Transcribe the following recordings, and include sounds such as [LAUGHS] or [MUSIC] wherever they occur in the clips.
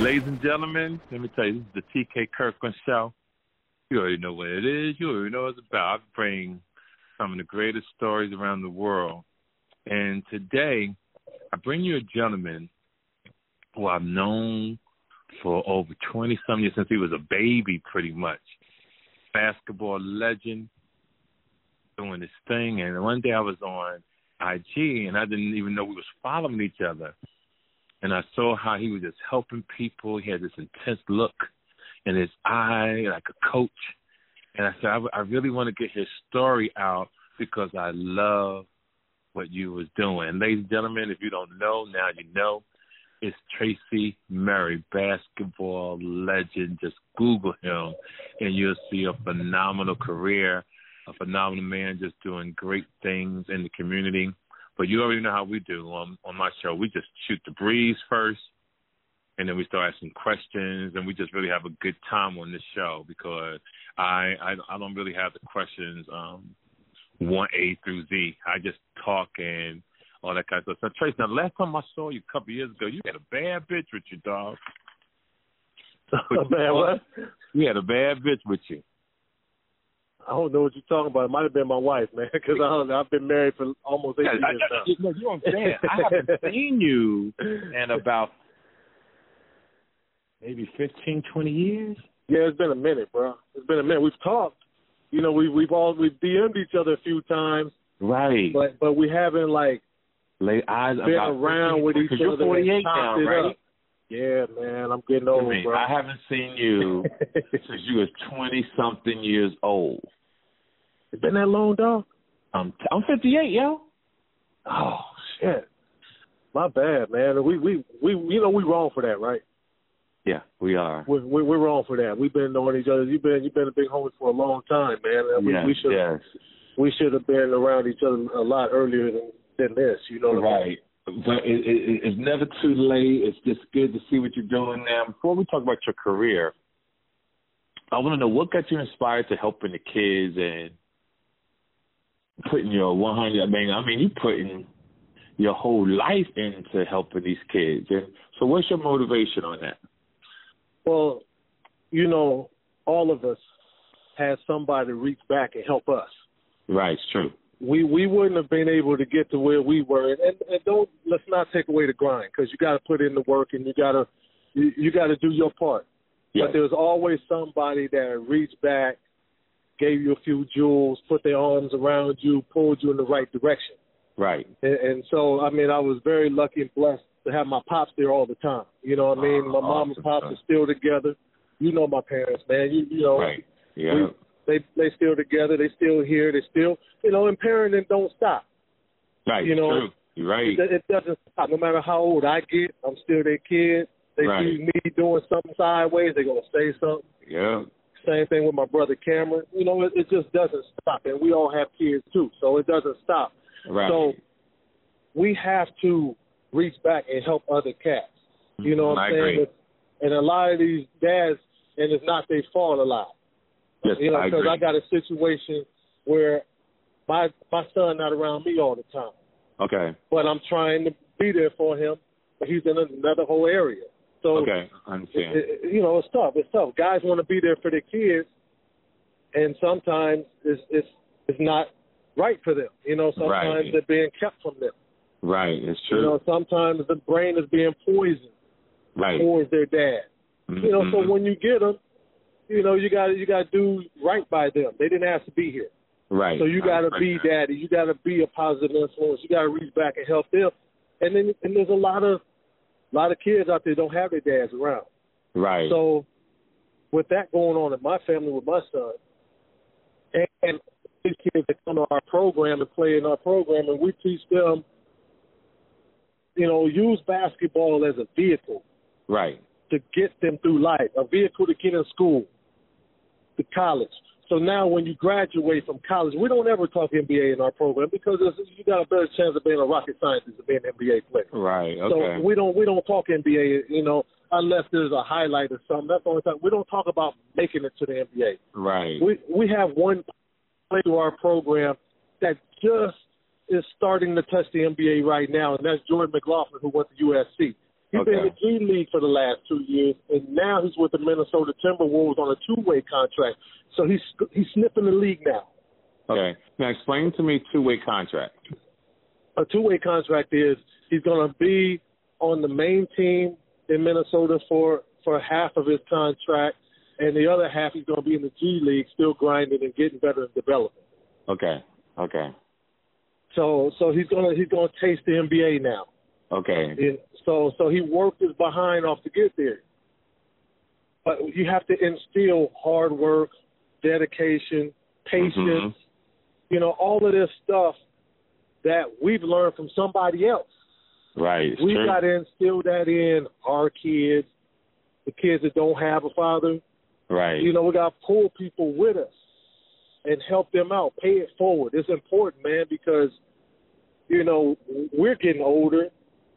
Ladies and gentlemen, let me tell you, this is the TK Kirkland Show. You already know what it is. You already know what it's about. I bring some of the greatest stories around the world. And today, I bring you a gentleman who I've known for over 20 some years, since he was a baby, pretty much. Basketball legend, doing his thing. And one day I was on IG, and I didn't even know we was following each other. And I saw how he was just helping people. He had this intense look in his eye, like a coach. And I said, I, I really want to get his story out because I love what you was doing. Ladies and gentlemen, if you don't know, now you know. It's Tracy Murray, basketball legend. Just Google him, and you'll see a phenomenal career, a phenomenal man just doing great things in the community. But you already know how we do on on my show. We just shoot the breeze first, and then we start asking questions, and we just really have a good time on this show because I I, I don't really have the questions um one A through Z. I just talk and all that kind of stuff. So Trace, now last time I saw you a couple of years ago, you had a bad bitch with you, dog. [LAUGHS] a bad what? You had a bad bitch with you. I don't know what you're talking about. It might have been my wife, man, because I've been married for almost eight years I, I, now. You know what I'm saying? I haven't [LAUGHS] seen you in about maybe fifteen, twenty years. Yeah, it's been a minute, bro. It's been a minute. We've talked. You know, we we've all we've DM'd each other a few times. Right. But but we haven't like lay eyes been around with each you're other. You're 48 now, right? Yeah, man, I'm getting old, I mean, bro. I haven't seen you [LAUGHS] since you was 20 something years old. It's been that long, dog. I'm I'm 58, yo. Oh shit. My bad, man. We we we you know we wrong for that, right? Yeah, we are. We're, we're, we're wrong for that. We've been knowing each other. You've been you've been a big homie for a long time, man. We, yes, we should yes. we should have been around each other a lot earlier than than this. You know, right? But it, it, it's never too late. It's just good to see what you're doing now. Before we talk about your career, I want to know what got you inspired to helping the kids and putting your 100. I mean, I mean, you putting your whole life into helping these kids. And so, what's your motivation on that? Well, you know, all of us had somebody reach back and help us. Right, it's true. We we wouldn't have been able to get to where we were, and and don't let's not take away the grind because you got to put in the work and you got to you, you got to do your part. Yes. But there's always somebody that reached back, gave you a few jewels, put their arms around you, pulled you in the right direction. Right. And, and so, I mean, I was very lucky and blessed to have my pops there all the time. You know what I mean? Ah, my mom and pops are still together. You know my parents, man. You you know, Right. Yeah. we, they they still together. They still here. They still, you know, and parenting don't stop. right. you know, true. Right. It, it doesn't stop. No matter how old I get, I'm still their kid. They Right. see me doing something sideways, they're gonna say something. Yeah. Same thing with my brother Cameron. You know, it, it just doesn't stop, and we all have kids too, so it doesn't stop. Right. So we have to reach back and help other cats. You know mm-hmm. what I I'm saying? agree. And a lot of these dads, and it's not their fault a lot. Yes, You know, I because. I got a situation where my my son not around me all the time, okay. but I'm trying to be there for him. But he's in another whole area, so Okay. I understand. it, it, you know it's tough. It's tough. Guys want to be there for their kids, and sometimes it's it's it's not right for them. You know, sometimes Right. they're being kept from them. right. It's true. You know, sometimes the brain is being poisoned right. towards their dad. You know, so Mhm. when you get them, you know, you got to you got to do right by them. They didn't ask to be here. right. So you got to be that. daddy. You got to be a positive influence. You got to reach back and help them. And then and there's a lot of a lot of kids out there don't have their dads around. Right. So with that going on in my family with my son, and, and these kids that come to our program and play in our program, and we teach them, you know, use basketball as a vehicle right. to get them through life, a vehicle to get in school, to college. So now when you graduate from college, we don't ever talk NBA in our program because you got a better chance of being a rocket scientist than being an NBA player. Right. Okay. So we don't we don't talk NBA, you know, unless there's a highlight or something. That's the only time we don't talk about making it to the NBA. right. We we have one player to our program that just is starting to touch the NBA right now, and that's Jordan McLaughlin, who went to USC. He's okay. been in the G League for the last two years, and now he's with the Minnesota Timberwolves on a two-way contract. So he's he's sniffing the league now. Okay. Now explain to me two way contract. A two-way contract is he's going to be on the main team in Minnesota for for half of his contract, and the other half he's going to be in the G League, still grinding and getting better and developing. Okay. Okay. So so he's gonna he's gonna taste the NBA now. Okay. And so so he worked his behind off to get there. But you have to instill hard work, dedication, patience, Mhm. you know, all of this stuff that we've learned from somebody else. Right. We true. got to instill that in our kids, the kids that don't have a father. Right. You know, we got to pull people with us and help them out, pay it forward. It's important, man, because you know we're getting older.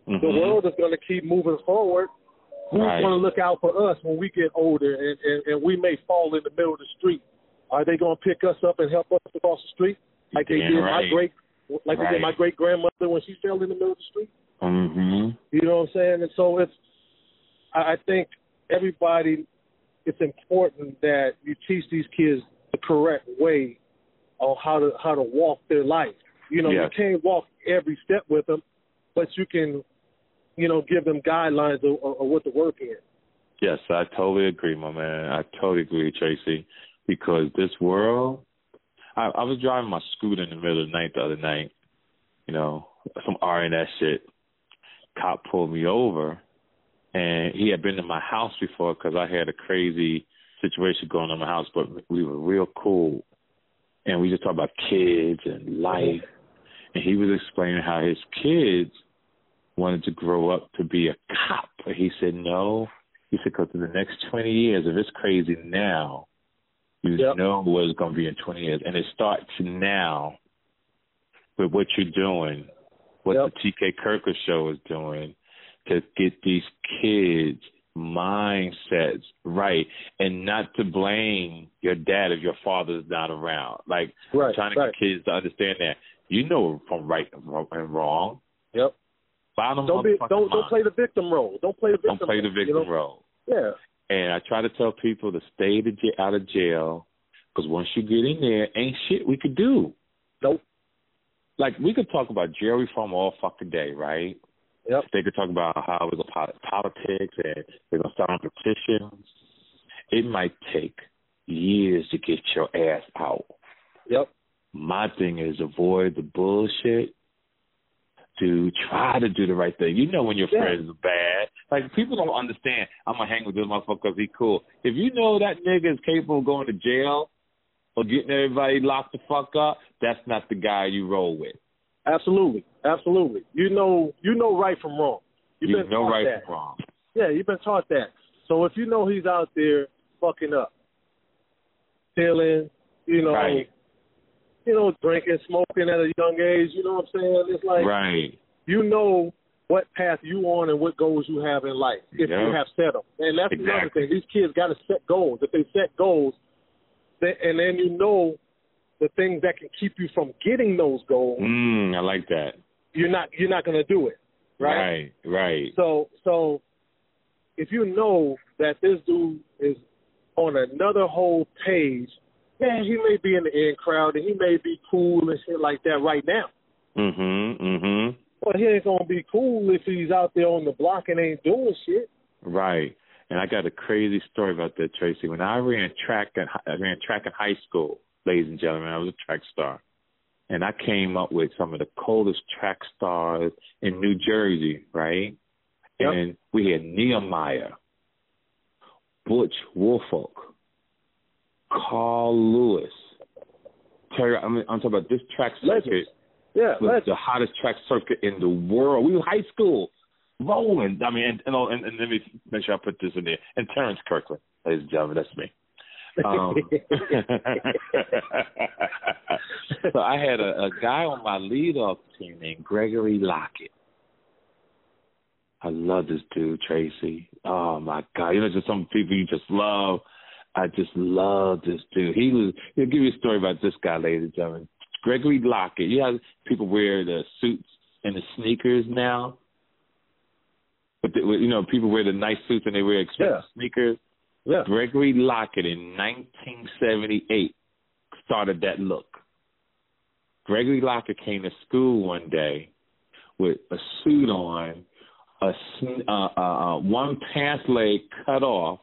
Mhm. The world is going to keep moving forward. Who's Right. going to look out for us when we get older and, and, and we may fall in the middle of the street? Are they going to pick us up and help us across the street like they did right. my great, like they did my great grandmother when she fell in the middle of the street? Mhm. You know what I'm saying? And so it's, I I think everybody, it's important that you teach these kids the correct way on how to how to walk their life. You know, Yes. you can't walk every step with them, but you can, you know, give them guidelines of, of, what to work in. Yes, I totally agree, my man. I totally agree, Tracy, because this world. I, I was driving my scooter in the middle of the night the other night. You know, some RNS shit. Cop pulled me over, and he had been to my house before because I had a crazy situation going on in my house, but we were real cool, and we just talked about kids and life. And he was explaining how his kids wanted to grow up to be a cop, but he said no. He said because in the next twenty years, if it's crazy now, you Yep. know what it's going to be in twenty years, and it starts now with what you're doing, what Yep. the TK Kirkus show is doing to get these kids mindsets right and not to blame your dad if your father's not around. Like Right, trying to right. get kids to understand that you know from right and wrong. Yep. Bottom Don't be don't don't play the victim role. Don't play the victim. Don't play the role, victim you know? role. Yeah. And I try to tell people to stay to j- out of jail because once you get in there, ain't shit we could do. Nope. Like we could talk about jail reform all fucking day, right? Yep. They could talk about how it's a po- politics and they're gonna start on petitions. It might take years to get your ass out. Yep. My thing is avoid the bullshit. To try to do the right thing. You know when your Yeah. friends are bad. Like people don't understand. I'm gonna hang with this motherfucker because he cool. If you know that nigga is capable of going to jail or getting everybody locked the fuck up, that's not the guy you roll with. Absolutely. Absolutely. You know you know right from wrong. You've you been know right that. from wrong. Yeah, you've been taught that. So if you know he's out there fucking up, stealing, you know, Right. You know, drinking, smoking at a young age, you know what I'm saying? It's like right. you know what path you on and what goals you have in life if you have set them. And that's another Exactly. thing. These kids got to set goals. If they set goals, they, and then you know the things that can keep you from getting those goals, Mm, I like that. you're not you're not going to do it, right? Right. Right. So so if you know that this dude is on another whole page, man, he may be in the in crowd and he may be cool and shit like that right now. Mhm. Mhm. But he ain't gonna be cool if he's out there on the block and ain't doing shit. Right. And I got a crazy story about that, Tracy. When I ran track in, I ran track in high school, ladies and gentlemen, I was a track star. And I came up with some of the coldest track stars in New Jersey, right? Yep. And we had Nehemiah, Butch Woolfolk, Carl Lewis, Terry. I mean, I'm talking about this track circuit Yeah, was let's the hottest track circuit in the world. We were high school, rolling. I mean, and and, and, and let me make sure I put this in there. And Terrence Kirkland, ladies and gentlemen, that's me. Um, [LAUGHS] so I had a, a guy on my lead off team named Gregory Lockett. I love this dude, Tracy. Oh my God. You know, just some people you just love. I just love this dude. He was he'll give you a story about this guy, ladies and gentlemen. Gregory Lockett. You have people wear the suits and the sneakers now. But the, you know, people wear the nice suits and they wear expensive Yeah. sneakers. Yeah. Gregory Lockett in 1978 started that look. Gregory Lockett came to school one day with a suit on, a uh, uh, uh, one pants leg cut off,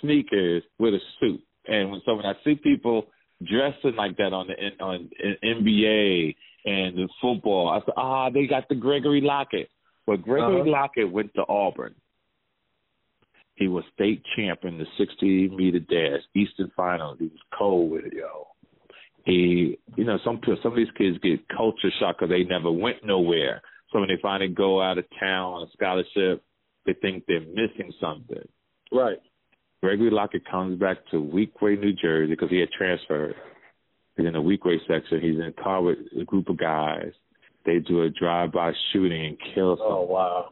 sneakers with a suit. And when, so when I see people dressing like that on the on NBA and the football, I say, ah, they got the Gregory Lockett. But Gregory Uh-huh. Lockett went to Auburn. He was state champ in the 60 meter dash, Eastern Finals. He was cold with it, yo. He, you know, some some of these kids get culture shock because they never went nowhere. So when they finally go out of town on a scholarship, they think they're missing something. Right. Gregory Lockett comes back to Weequahic, New Jersey, because he had transferred. He's in the Weequahic section. He's in a car with a group of guys. They do a drive-by shooting and kill oh, someone. Oh wow.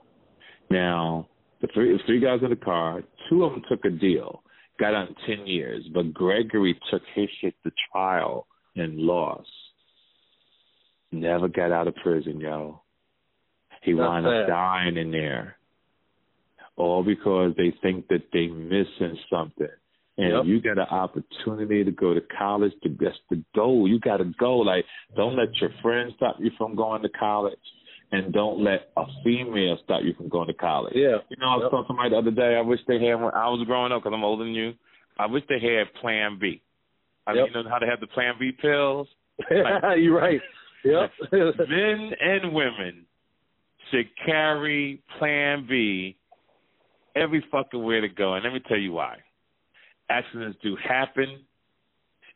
Now, the three, the three guys in the car, two of them took a deal, got out in 10 years, but Gregory took his shit to trial and lost. Never got out of prison, yo. He That's wound up dying in there. All because they think that they're missing something. And Yep. you got an opportunity to go to college, to that's the goal. You got to go. Like, don't let your friends stop you from going to college, and don't let a female stop you from going to college. Yeah. You know, I was Yep. to somebody the other day. I wish they had when I was growing up because I'm older than you. I wish they had Plan B. I mean, you know how they have the Plan B pills. [LAUGHS] You're right. Yep. [LAUGHS] Men and women should carry Plan B every fucking way to go, and let me tell you why. Accidents do happen,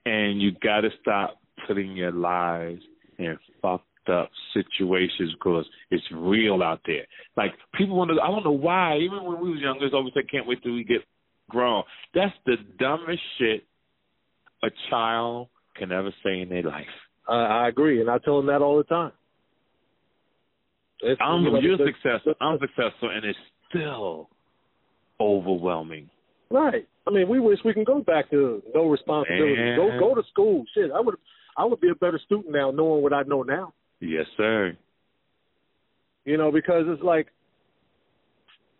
and you got to stop putting your lives in fucked up situations because it's real out there. Like people want to. I don't know why. Even when we was younger, it's always like, "Can't wait till we get grown." That's the dumbest shit a child can ever say in their life. I, I agree, and I tell them that all the time. It's, I'm you know, you're successful. I'm successful, and it's still overwhelming. Right. I mean, we wish we can go back to no responsibility. Man. Go go to school. Shit, I would I would be a better student now knowing what I know now. Yes, sir. You know, because it's like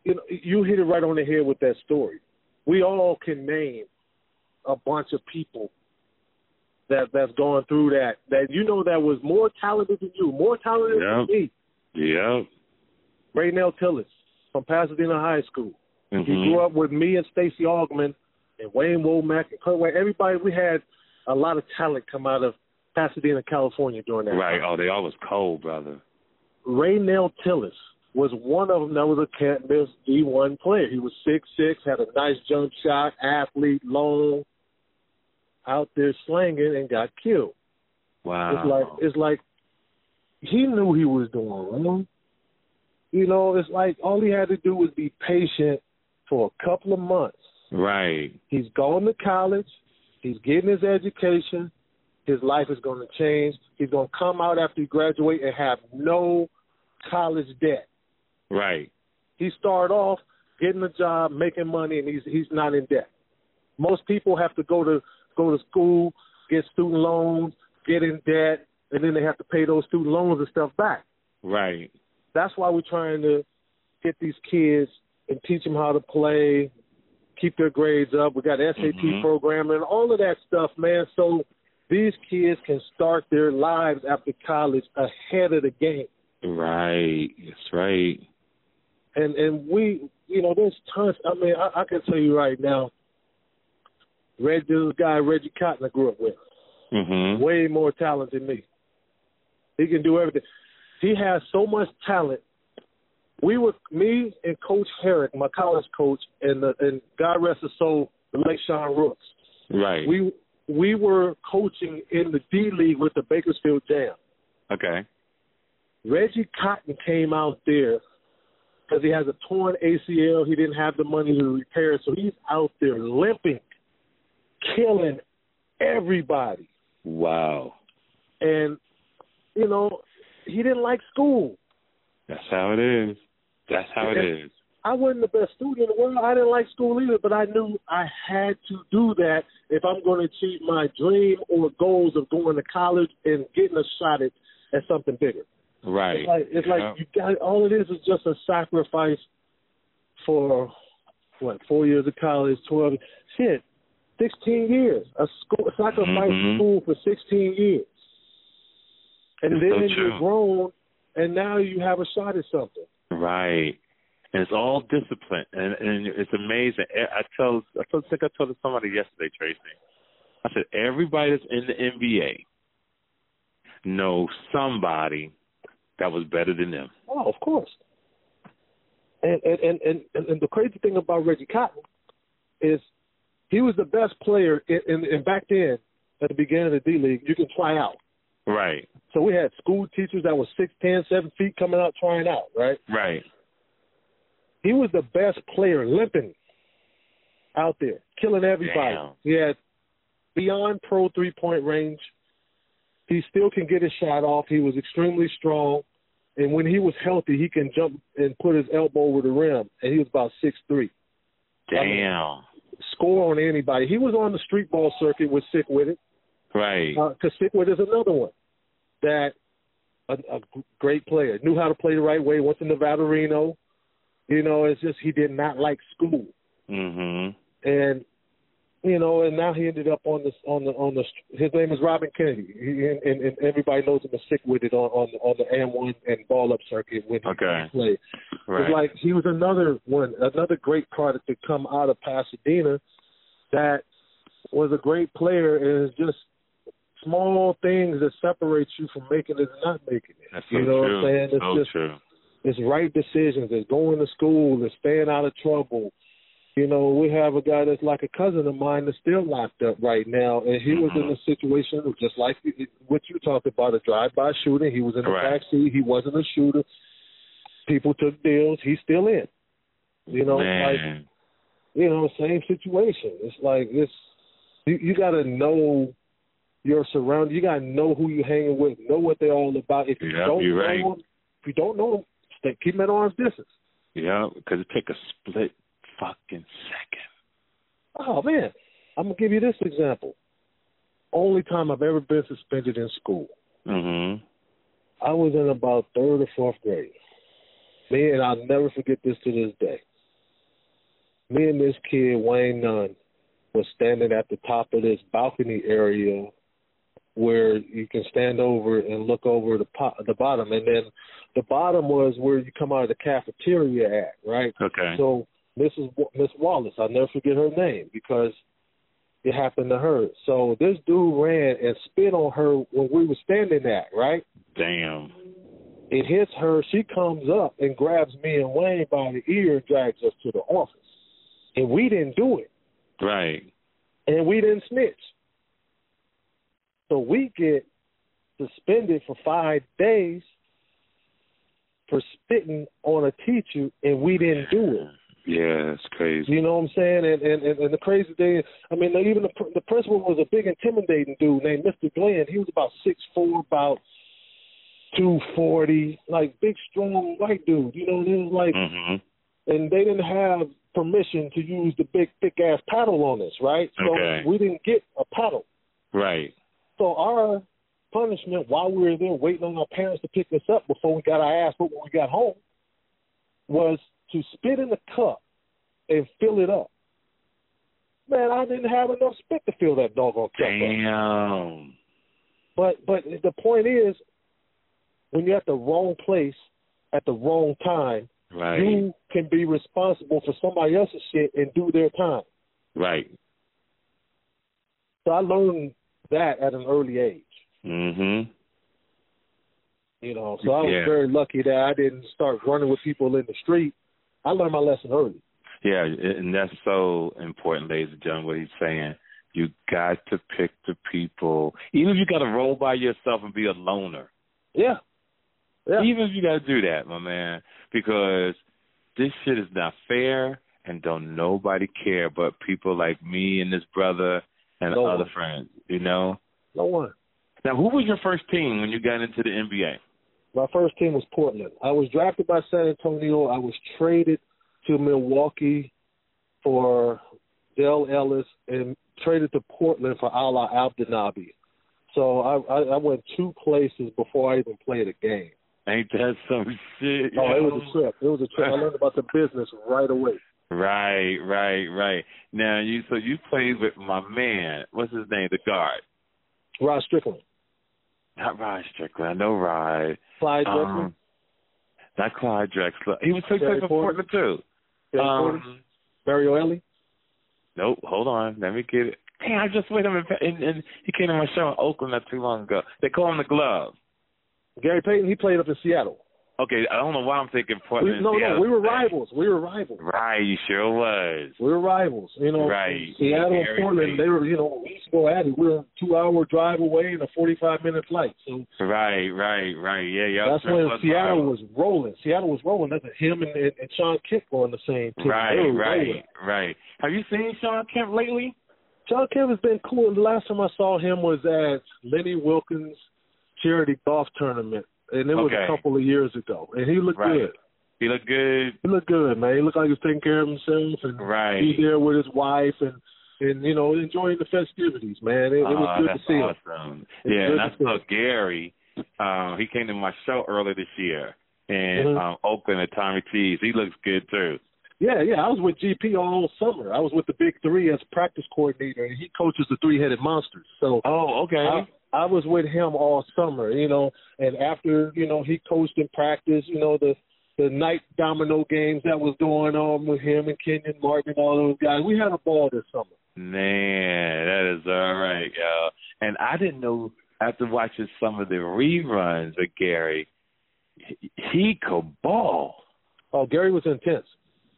you know, you hit it right on the head with that story. We all can name a bunch of people that that's going through that that you know that was more talented than you, more talented Yep. than me. Yep. Raynell Tillis from Pasadena High School. He Mhm. grew up with me and Stacey Augmon and Wayne Womack and Kurt Wayne. Everybody, we had a lot of talent come out of Pasadena, California during that Right. time. Oh, they always cold, brother. Raynell Tillis was one of them that was a can't miss D1 player. He was six six, had a nice jump shot, athlete, long, out there slanging, and got killed. Wow. It's like it's like he knew he was doing wrong. You know, it's like all he had to do was be patient for a couple of months. right. He's going to college. He's getting his education. His life is going to change. He's going to come out after he graduate and have no college debt. Right. He started off getting a job, making money, and he's he's not in debt. Most people have to go to go to school, get student loans, get in debt, and then they have to pay those student loans and stuff back. Right. That's why we're trying to get these kids and teach them how to play, keep their grades up. We got SAT Mhm. programming, all of that stuff, man. So these kids can start their lives after college ahead of the game. Right. That's right. And and we, you know, there's tons. I mean, I, I can tell you right now, Red, this guy Reggie Cotton I grew up with, Mhm. way more talent than me. He can do everything. He has so much talent. We were me and Coach Harrick, my college coach, and the, and God rest his soul, the late Sean Rooks. Right. We we were coaching in the D League with the Bakersfield Jam. okay. Reggie Cotton came out there because he has a torn ACL. He didn't have the money to repair it, so he's out there limping, killing everybody. Wow. And you know, he didn't like school. That's how it is. That's how it is. I wasn't the best student in the world. I didn't like school either, but I knew I had to do that if I'm going to achieve my dream or goals of going to college and getting a shot at, at something bigger. Right. It's like it's Yeah. like you got all it is is just a sacrifice for what four years of college, twelve shit, sixteen years. A school sacrifice Mhm. school for sixteen years, and That's then so you're grown, and now you have a shot at something. Right. And it's all discipline, and and it's amazing. I I tell, I told, I think I told somebody yesterday, Tracy. I said everybody that's in the NBA knows somebody that was better than them. Oh, of course. And and and and, and the crazy thing about Reggie Cotton is he was the best player in, in, in back then at the beginning of the D League. You can try out. Right. So we had school teachers that were six, ten, seven feet coming out trying out, right? Right. He was the best player, limping out there, killing everybody. Damn. He had beyond pro three point range. He still can get his shot off. He was extremely strong. And when he was healthy, he can jump and put his elbow over the rim. And he was about six three. Damn. Score on anybody. He was on the street ball circuit with Sick with it. Right. Because Sick with is another one that a, a great player knew how to play the right way. Went to Nevada Reno. You know, it's just he did not like school. Mhm. and you know, and now he ended up on this on the on the. His name is Robin Kennedy, he, and, and, and everybody knows him as sick with it on on the, on the and one and ball up circuit when he played. Right. It's like he was another one, another great product to come out of Pasadena that was a great player, and it's just small things that separate you from making it and not making it. That's so you know true. what I'm saying? It's so just true. it's right decisions. It's going to school. It's staying out of trouble. You know, we have a guy that's like a cousin of mine that's still locked up right now, and he was in Mhm. a situation just like what you talked about, a drive-by shooting. He was in the back seat. He wasn't a shooter. People took deals. He's still in. You know, like you know, same situation. It's like it's you, you got to know your surroundings. You got to know who you're hanging with, know what they're all about. If you Yep, don't know right. them, if you don't know them, stay, keep them at arm's distance. Yeah, because it take a split fucking second. Oh man, I'm gonna give you this example. Only time I've ever been suspended in school. Mhm. I was in about third or fourth grade. Me and I'll never forget this to this day. Me and this kid Wayne Nunn was standing at the top of this balcony area where you can stand over and look over the po- the bottom, and then the bottom was where you come out of the cafeteria at, right? Okay. So Mrs. Wa- Miss Wallace, I'll never forget her name because it happened to her. So this dude ran and spit on her when we were standing at, right? Damn. It hits her. She comes up and grabs me and Wayne by the ear and drags us to the office. And we didn't do it. Right. And we didn't snitch. So we get suspended for five days for spitting on a teacher and we didn't do it. Yeah, it's crazy. You know what I'm saying? And and and, and the crazy thing, is, I mean, even the the principal was a big, intimidating dude named Mr. Glenn. He was about six four, about two forty, like big, strong white dude. You know, and he was like, Mhm. and they didn't have permission to use the big, thick ass paddle on us, right? So Okay. we didn't get a paddle. Right. So our punishment while we were there waiting on our parents to pick us up before we got our ass whooped when we got home was to spit in the cup and fill it up. Man, I didn't have enough spit to fill that doggone cup up. Damn. But but the point is, when you're at the wrong place at the wrong time, Right. you can be responsible for somebody else's shit and do their time. Right. So I learned that at an early age. Mhm. You know, so I was Yeah. very lucky that I didn't start running with people in the street. I learned my lesson early. Yeah, and that's so important, ladies and gentlemen. What he's saying, you got to pick the people, even if you got to roll by yourself and be a loner. Yeah. Yeah. Even if you got to do that, my man, because this shit is not fair, and don't nobody care but people like me and this brother and No other one. friends. You know. No one. Now, who was your first team when you got into the NBA? My first team was Portland. I was drafted by San Antonio. I was traded to Milwaukee for Dale Ellis and traded to Portland for Alaa Abdelnaby. So I, I, I went two places before I even played a game. Ain't that some shit? Oh, it was a trip. It was a trip. I learned about the business right away. Right, right, right. Now you so you played with my man. What's his name? The guard. Rod Strickland. Not Rod Strickland. I know Rod. Clyde Drexler. Um, not Clyde Drexler. He was playing for Portland too. Um, Mario Elie. Nope. Hold on. Let me get it. Hey, I just wait him and, and he came to my show in Oakland not too long ago. They call him the Glove. Gary Payton. He played up in Seattle. Okay, I don't know why I'm thinking Portland. We, no, no, we were rivals. We were rivals. Right, you sure was. We were rivals. You know, right. Seattle and Portland, they were, you know, we used to go at it. We were a two-hour drive away and a 45-minute flight. So right, right, right. Yeah, yeah. That's when Seattle was rolling. Seattle was rolling. That's him and, and, and Shawn Kemp on the same team. Right, right, rolling. right. Have you seen Shawn Kemp lately? Shawn Kemp has been cool. The last time I saw him was at Lenny Wilkens charity golf tournament and it was okay. a couple of years ago, and he looked right. good. He looked good. He looked good, man. He looked like he was taking care of himself, and right. he's there with his wife, and and you know enjoying the festivities, man. It, it was oh, good to see awesome. him. Yeah, and I saw Gary. Um, he came to my show earlier this year in mm-hmm. um, Oakland at Tommy T's. He looks good too. Yeah, yeah. I was with GP all summer. I was with the Big Three as practice coordinator, and he coaches the Three Headed Monsters. So, oh, okay. I, I was with him all summer, you know, and after, you know, he coached in practice, you know, the the night domino games that was going on with him and Kenyon Martin and all those guys. We had a ball this summer. Man, that is all right, yo. And I didn't know after watching some of the reruns of Gary, he could ball. Oh, Gary was intense,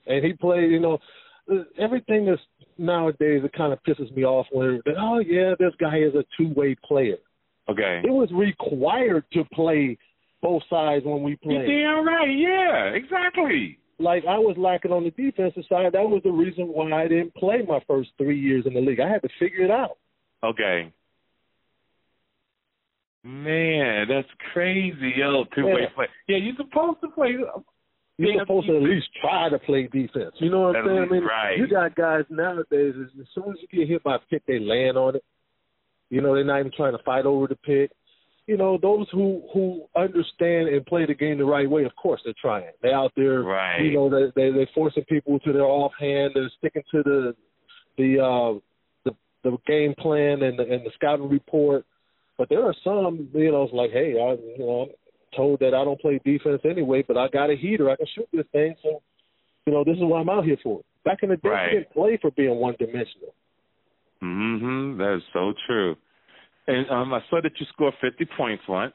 and he played. You know, everything that's nowadays it kind of pisses me off when oh yeah, this guy is a two way player. Okay. It was required to play both sides when we played. You're damn right. Yeah, exactly. Like I was lacking on the defensive side. That was the reason why I didn't play my first three years in the league. I had to figure it out. Okay. Man, that's crazy, yo. Two way yeah. play. Yeah, you're supposed to play you're supposed to at least try to play defense. You know what I'm saying? I mean, right. you got guys nowadays. As soon as you get hit by a pick, they land on it. You know, they're not even trying to fight over the pick. You know, those who who understand and play the game the right way, of course, they're trying. They're out there. Right. You know, they they they're forcing people to their offhand. They're sticking to the the uh the the game plan and the, and the scouting report. But there are some, you know, it's like, hey, I, you know, told that I don't play defense anyway, but I got a heater. I can shoot this thing. So, you know, this is what I'm out here for. Back in the day, right. you didn't play for being one dimensional. Mm Mhm. That's so true. And um, I saw that you scored 50 points once.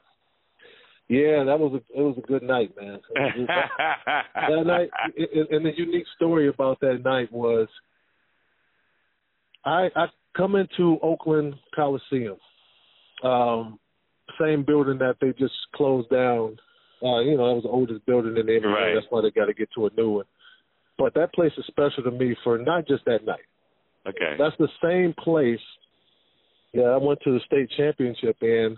Yeah, that was a it was a good night, man. that, [LAUGHS] that night, and the unique story about that night was, I I come into Oakland Coliseum. Um, same building that they just closed down. Uh, you know, that was the oldest building in the NBA. Right. That's why they got to get to a new one. But that place is special to me for not just that night. Okay. That's the same place. Yeah, I went to the state championship in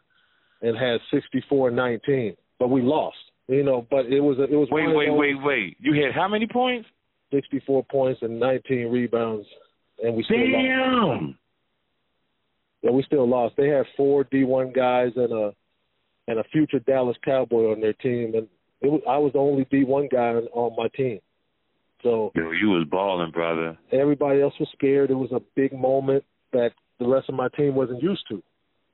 and had sixty four nineteen, but we lost. You know, but it was a, it was wait wait wait wait. You had how many points? Sixty four points and nineteen rebounds, and we still Damn. lost. Yeah, we still lost. They had four D one guys and a and a future Dallas Cowboy on their team, and it was, I was the only D one guy on, on my team. So Yo, you was balling, brother. Everybody else was scared. It was a big moment that the rest of my team wasn't used to.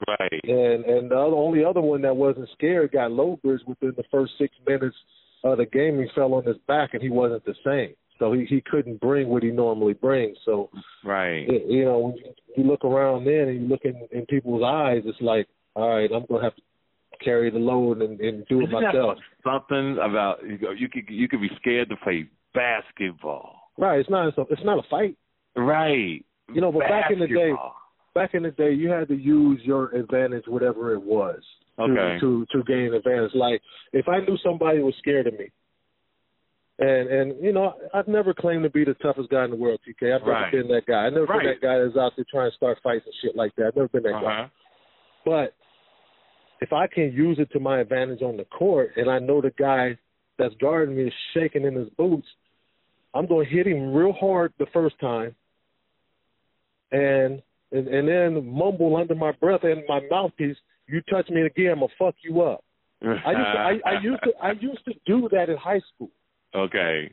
Right. And and the other, only other one that wasn't scared got Lowbridge within the first six minutes of the game. He fell on his back and he wasn't the same. So he he couldn't bring what he normally brings. So right, it, you know, when you look around then and you look in, in people's eyes, it's like, all right, I'm gonna have to carry the load and, and do it Isn't myself. Something about you go, you could you could be scared to play basketball. Right. It's not it's not a fight. Right. You know, but basketball. back in the day, back in the day, you had to use your advantage, whatever it was, okay. to to to gain advantage. Like if I knew somebody was scared of me, and and you know, I've never claimed to be the toughest guy in the world, TK. I've never right. been that guy. I've never right. been that guy that's out there trying to start fights and shit like that. I've never been that uh-huh. guy. But if I can use it to my advantage on the court, and I know the guy that's guarding me is shaking in his boots, I'm going to hit him real hard the first time, and and, and then mumble under my breath and my mouthpiece, "You touch me again, I'm gonna fuck you up." I used to, I, I used to I used to do that in high school. Okay.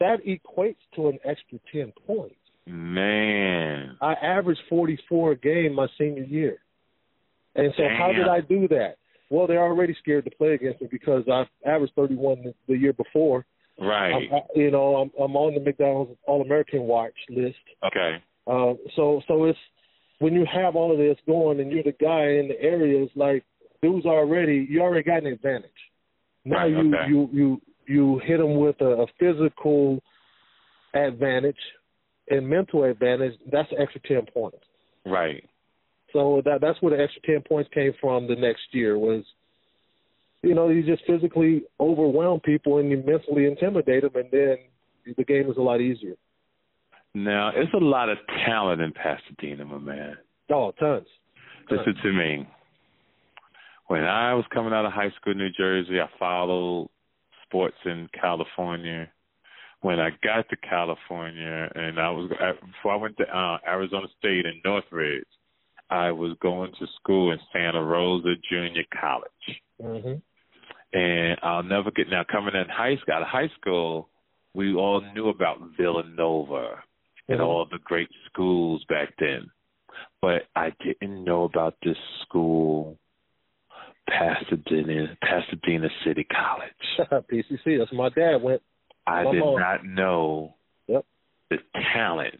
That equates to an extra ten points. Man. I averaged forty four a game my senior year. And so Damn. how did I do that? Well, they're already scared to play against me because I averaged 31 the, the year before. Right. I'm, I, you know, I'm, I'm on the McDonald's All American watch list. Okay. Uh, so, so it's when you have all of this going and you're the guy in the area, it's like dudes already you already got an advantage. Now Right, you okay. you you you hit them with a, a physical advantage and mental advantage. That's an extra ten points. Right. So that that's where the extra ten points came from. The next year was, you know, you just physically overwhelm people and you mentally intimidate them, and then the game is a lot easier. Now, it's a lot of talent in Pasadena, my man. Oh, tons. Listen to me. When I was coming out of high school in New Jersey, I followed sports in California. When I got to California, and I was before I went to uh, Arizona State in Northridge, I was going to school in Santa Rosa Junior College. hmm And I'll never get now coming in high school out of high school, we all knew about Villanova and Mhm. all the great schools back then. But I didn't know about this school, Pasadena Pasadena City College. [LAUGHS] PCC. That's where my dad went. I My did mom. not know Yep. the talent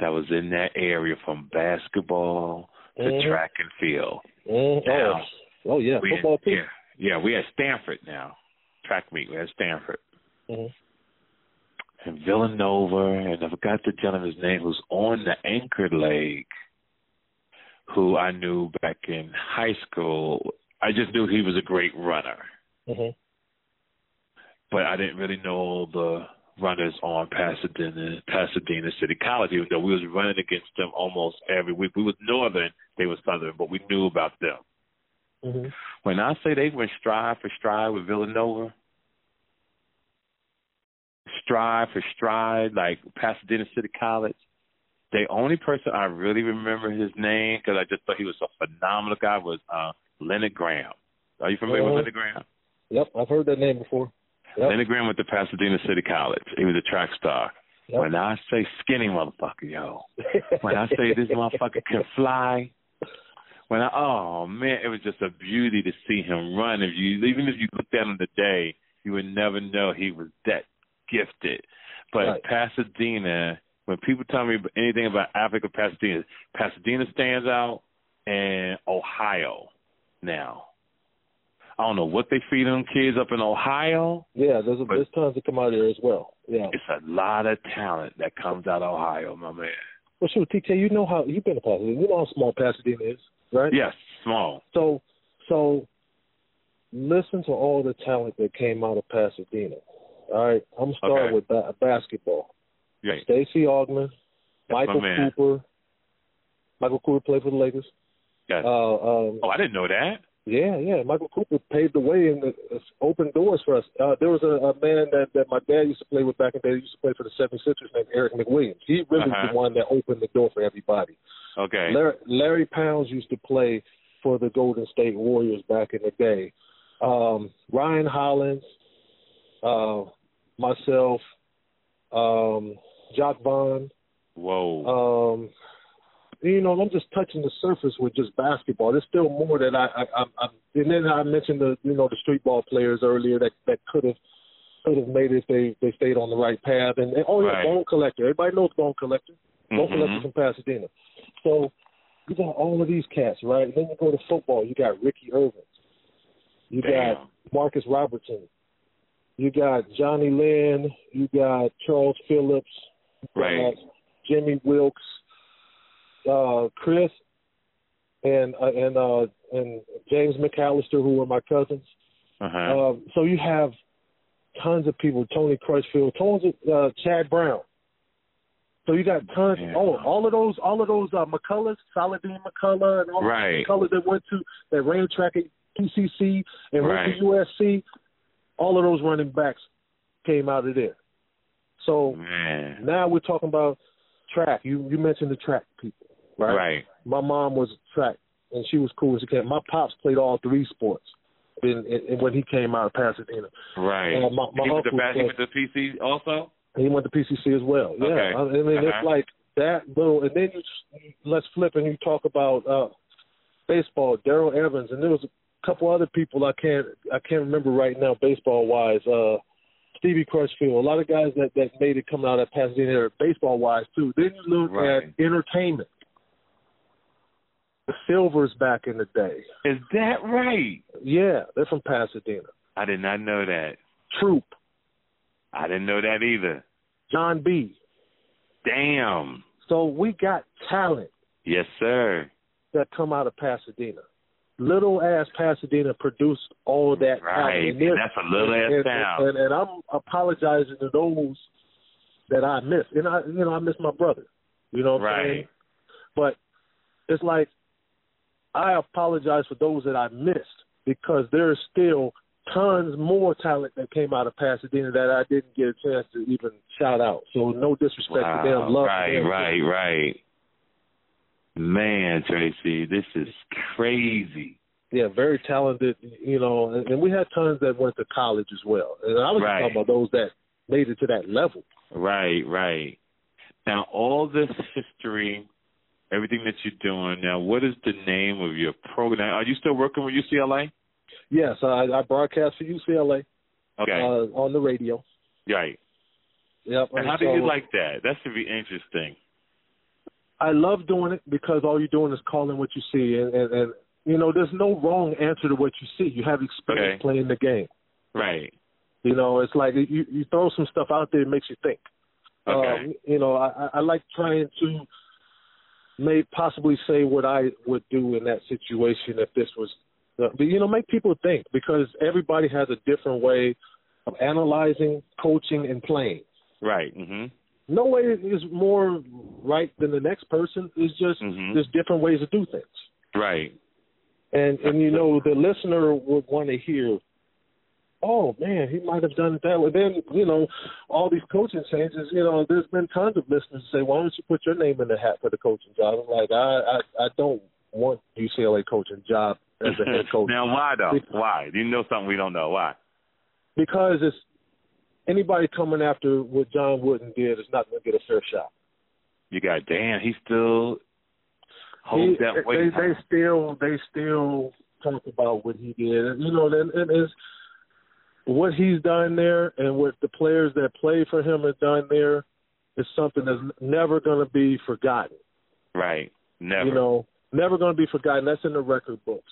that was in that area from basketball to Mhm. track and field. Mm, Now, oh, oh yeah, football too. yeah, yeah, we had Stanford now. Track meet, we had Stanford. Mhm. And Villanova, and I forgot the gentleman's name who's on the anchor leg, who I knew back in high school. I just knew he was a great runner, hmm but I didn't really know the runners on Pasadena Pasadena City College, even though we was running against them almost every week. We was northern, they were southern, but we knew about them. hmm When I say they went stride for stride with Villanova, stride for stride, like Pasadena City College, the only person I really remember his name because I just thought he was a phenomenal guy was uh, Leonard Graham. Are you familiar Uh-huh. with Leonard Graham? Yep, I've heard that name before. Yep. Leonard Graham went to Pasadena City College. He was a track star. Yep. When I say skinny motherfucker, yo, when I say this motherfucker can fly, when I oh man, it was just a beauty to see him run. If you even if you looked at him today, you would never know he was that gifted. But Right. Pasadena, when people tell me anything about Africa, Pasadena, Pasadena stands out, and Ohio now. I don't know what they feed them kids up in Ohio. yeah, there's a, there's tons that come out of there as well. Yeah. It's a lot of talent that comes out of Ohio, my man. Well, shoot, TK, you know how you've been to Pasadena. You know how small Pasadena is, right? Yes, small. So, so listen to all the talent that came out of Pasadena. All right, I'm gonna start Okay. with ba- basketball. Right. Stacey Augmon, Michael. Cooper. Michael Cooper played for the Lakers. Yes. Uh, um, oh, I didn't know that. yeah, yeah. Michael Cooper paved the way and uh, opened doors for us. Uh, there was a, a man that, that my dad used to play with back in the day. He used to play for the 76ers named Eric McWilliams. He really was Uh-huh. the one that opened the door for everybody. Okay. Larry, Larry Pounds used to play for the Golden State Warriors back in the day. Um, Ryan Hollins, uh, myself, um, Jacque Vaughn. Whoa. Um, you know, I'm just touching the surface with just basketball. There's still more that I, I, I, I and then I mentioned the, you know, the street ball players earlier that that could have could have made it if they they stayed on the right path. And, and oh yeah, Right. Bone Collector. Everybody knows Bone Collector. Bone Mhm. Collector from Pasadena. So you got all of these cats, right? And then you go to football. You got Ricky Irvin. You Damn. got Marcus Robertson. You got Johnny Lynn. You got Charles Phillips. Right. Jimmy Wilkes. Uh, Chris and uh, and uh, and James McAllister, who were my cousins. Uh-huh. Um, so you have tons of people. Tony Crutchfield, tons of uh, Chad Brown. So you got tons. Yeah. Oh, all of those, all of those uh, McCulloughs, Saladin McCullough, and all Right. the McCulloughs that went to that ran track at PCC and went Right. to USC. All of those running backs came out of there. So Man. now we're talking about track. You you mentioned the track people, right? Right. My mom was track, and she was cool as she came. My pops played all three sports, in, in, when he came out of Pasadena. Right. Uh, my, my he went to he went to PC also. He went to PCC as well. Yeah, Okay. I, mean Uh-huh. it's like that little, and then you just, let's flip and you talk about uh baseball. Darrell Evans, and there was a couple other people I can't I can't remember right now baseball wise. Uh, Stevie Crutchfield, a lot of guys that that made it coming out at Pasadena baseball wise too. Then you look Right. at entertainment. The Sylvers back in the day. Is that right? Yeah, they're from Pasadena. I did not know that. Troop, I didn't know that either. Jon B. Damn. So we got talent Yes, sir. that come out of Pasadena. Little ass Pasadena produced all that talent. Right. And there's- That's a little ass and, town. And, and I'm apologizing to those that I miss. And I you know, I miss my brother. You know what I'm saying? Right. But it's like I apologize for those that I missed because there's still tons more talent that came out of Pasadena that I didn't get a chance to even shout out. So no disrespect Wow. to them. Love right, them. right, right. Man, Tracy, this is crazy. Yeah, very talented, you know, and, and we had tons that went to college as well. And I was Right. talking about those that made it to that level. Right, right. Now, all this history, everything that you're doing now, what is the name of your program? Are you still working with UCLA? Yes, I, I broadcast for UCLA Okay, uh, on the radio. right. Yep. And how so do you like that? That should be interesting. I love doing it because all you're doing is calling what you see, and, and, and you know, there's no wrong answer to what you see. You have experience Okay. playing the game. Right. You know, it's like you you throw some stuff out there, it makes you think. Okay. Um, you know, I, I- like trying to may possibly say what I would do in that situation if this was, uh, but you know, make people think because everybody has a different way of analyzing, coaching, and playing. right. Mhm. No way is more right than the next person. It's just Mhm. there's different ways to do things, Right. and and you know the listener would want to hear. Oh man, he might have done it that way. Then you know, all these coaching changes. You know, there's been tons of listeners say, "Why don't you put your name in the hat for the coaching job?" I'm like, I I, I don't want UCLA coaching job as a head [LAUGHS] coach now, why though? Why? Do you know something we don't know. Why? because it's anybody coming after what John Wooden did is not going to get a fair shot. You got damn. He still holds He- that weight. They, they still they still talk about what he did, and you know, and, and it's what he's done there, and what the players that played for him have done there is something that's never going to be forgotten. right. Never. You know, never going to be forgotten. That's in the record books.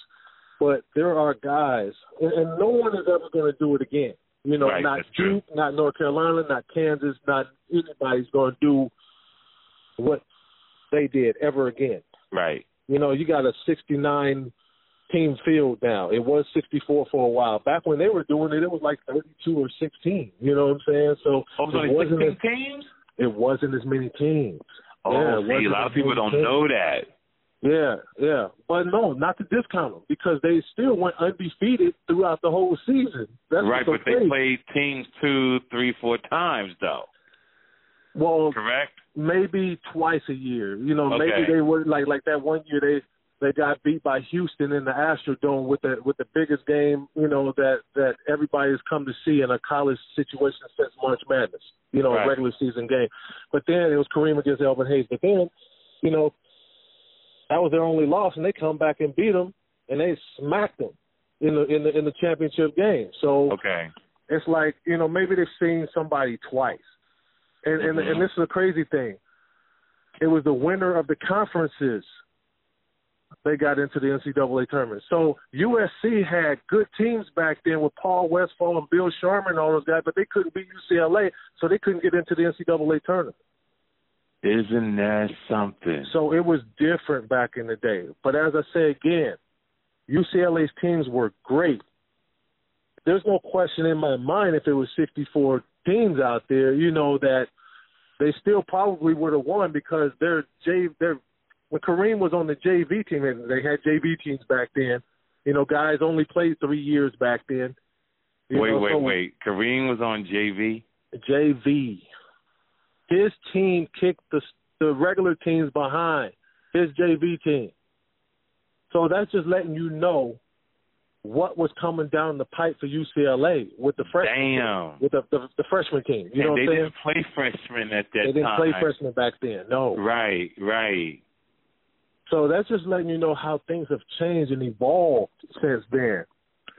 But there are guys, and, and no one is ever going to do it again. You know, Right, not. Duke, not North Carolina, not Kansas, not anybody's going to do what they did ever again. right. You know, you got a 69 team field now. It was 64 for a while. Back when they were doing it, it was like 32 or 16. You know what I'm saying? So Oh, it was it only wasn't as, teams? it wasn't as many teams. Oh, Yeah, see, a lot of people don't teams. know that. Yeah, yeah. But no, not to discount them because they still went undefeated throughout the whole season. That's right, what's but so they played teams two, three, four times, though. well, Correct? maybe twice a year. You know, Okay. maybe they were like like that one year they they got beat by Houston in the Astrodome with the with the biggest game, you know, that that everybody has come to see in a college situation since March Madness. You know, Right. a regular season game. But then it was Kareem against Elvin Hayes. But then, you know, that was their only loss, and they come back and beat them, and they smacked them in the in the in the championship game. So Okay. it's like you know maybe they've seen somebody twice, and and Mhm. and this is a crazy thing. It was the winner of the conferences. They got into the NCAA tournament. So USC had good teams back then with Paul Westphal and Bill Sharman and all those guys, but they couldn't beat UCLA, so they couldn't get into the NCAA tournament. Isn't that something? So it was different back in the day. But as I say again, UCLA's teams were great. There's no question in my mind if it was 64 teams out there, you know that they still probably would have won because their J their when Kareem was on the JV team and they had JV teams back then, you know, guys only played three years back then. You wait, know, wait, so wait. Kareem was on JV? JV. His team kicked the the regular teams behind his JV team. So that's just letting you know what was coming down the pipe for UCLA with the freshman Damn. with the, the the freshman team. You know and what they didn't play freshmen at that? They didn't time. play freshmen back then. No. Right, right. So that's just letting you know how things have changed and evolved since then.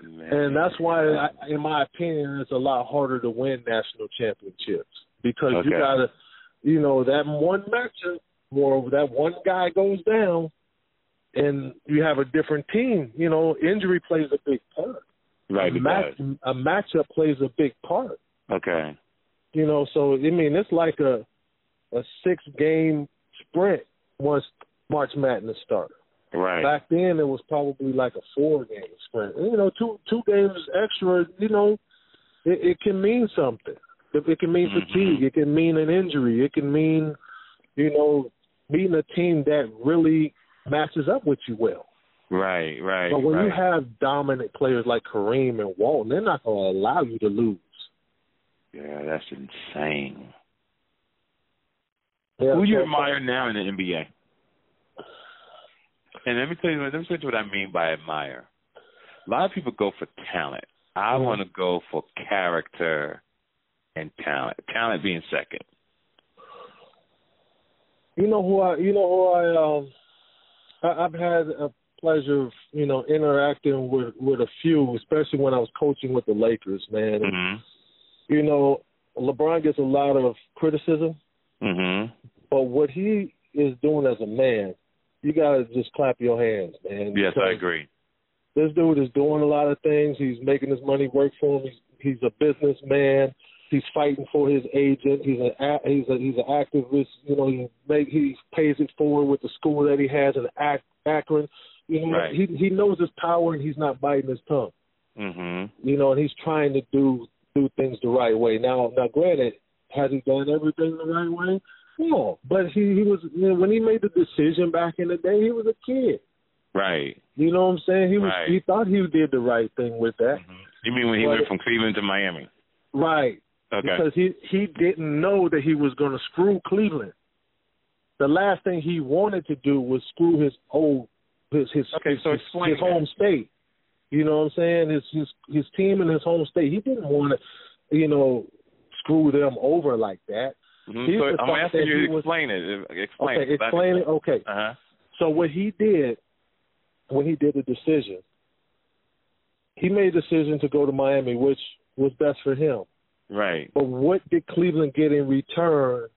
Man. And that's why, I, in my opinion, it's a lot harder to win national championships because you gotta, you know, that one matchup or that one guy goes down, and you have a different team. You know, injury plays a big part. right, a, match, a matchup plays a big part. Okay. You know, so I mean, it's like a a six game sprint once March Madness started. Right. Back then, it was probably like a four game sprint. You know, two two games extra. You know, it, it can mean something. It, can mean Mhm. fatigue. It can mean an injury. It can mean, you know, meeting a team that really matches up with you well. Right, right. But when right. you have dominant players like Kareem and Walton, they're not going to allow you to lose. Yeah, that's insane. Yeah, Who do you admire now in the NBA? And let me tell you, let me tell you what I mean by admire. A lot of people go for talent. I Mhm. want to go for character and talent. Talent being second. You know who I? You know who I? Um, I, I've had a pleasure of you know interacting with with a few, especially when I was coaching with the Lakers. Man, Mhm. you know, LeBron gets a lot of criticism, Mhm. but what he is doing as a man, you gotta just clap your hands, man. Yes, I agree. This dude is doing a lot of things. He's making his money work for him. He's he's a businessman. He's fighting for his agent. He's an a- he's a he's an activist. You know, he make he pays it forward with the school that he has in Ac- Akron. You know, Right. he he knows his power and he's not biting his tongue. Mhm. You know, and he's trying to do do things the right way. Now, now, granted, has he done everything the right way? No, but he he was you know, when he made the decision back in the day, he was a kid. Right. You know what I'm saying? He was Right. he thought he did the right thing with that. Mhm. You mean when he But- went from Cleveland to Miami? Right. Okay. Because he he didn't know that he was going to screw Cleveland. The last thing he wanted to do was screw his old his his Okay, so his, explain his that. home state. You know what I'm saying? His his his team in his home state. He didn't want to, you know, screw them over like that. Mhm. So I'm asking you to was- explain it. Explain okay, it. explain it. Okay. Uh huh. So what he did when he did the decision, he made a decision to go to Miami, which was best for him. Right. But what did Cleveland get in return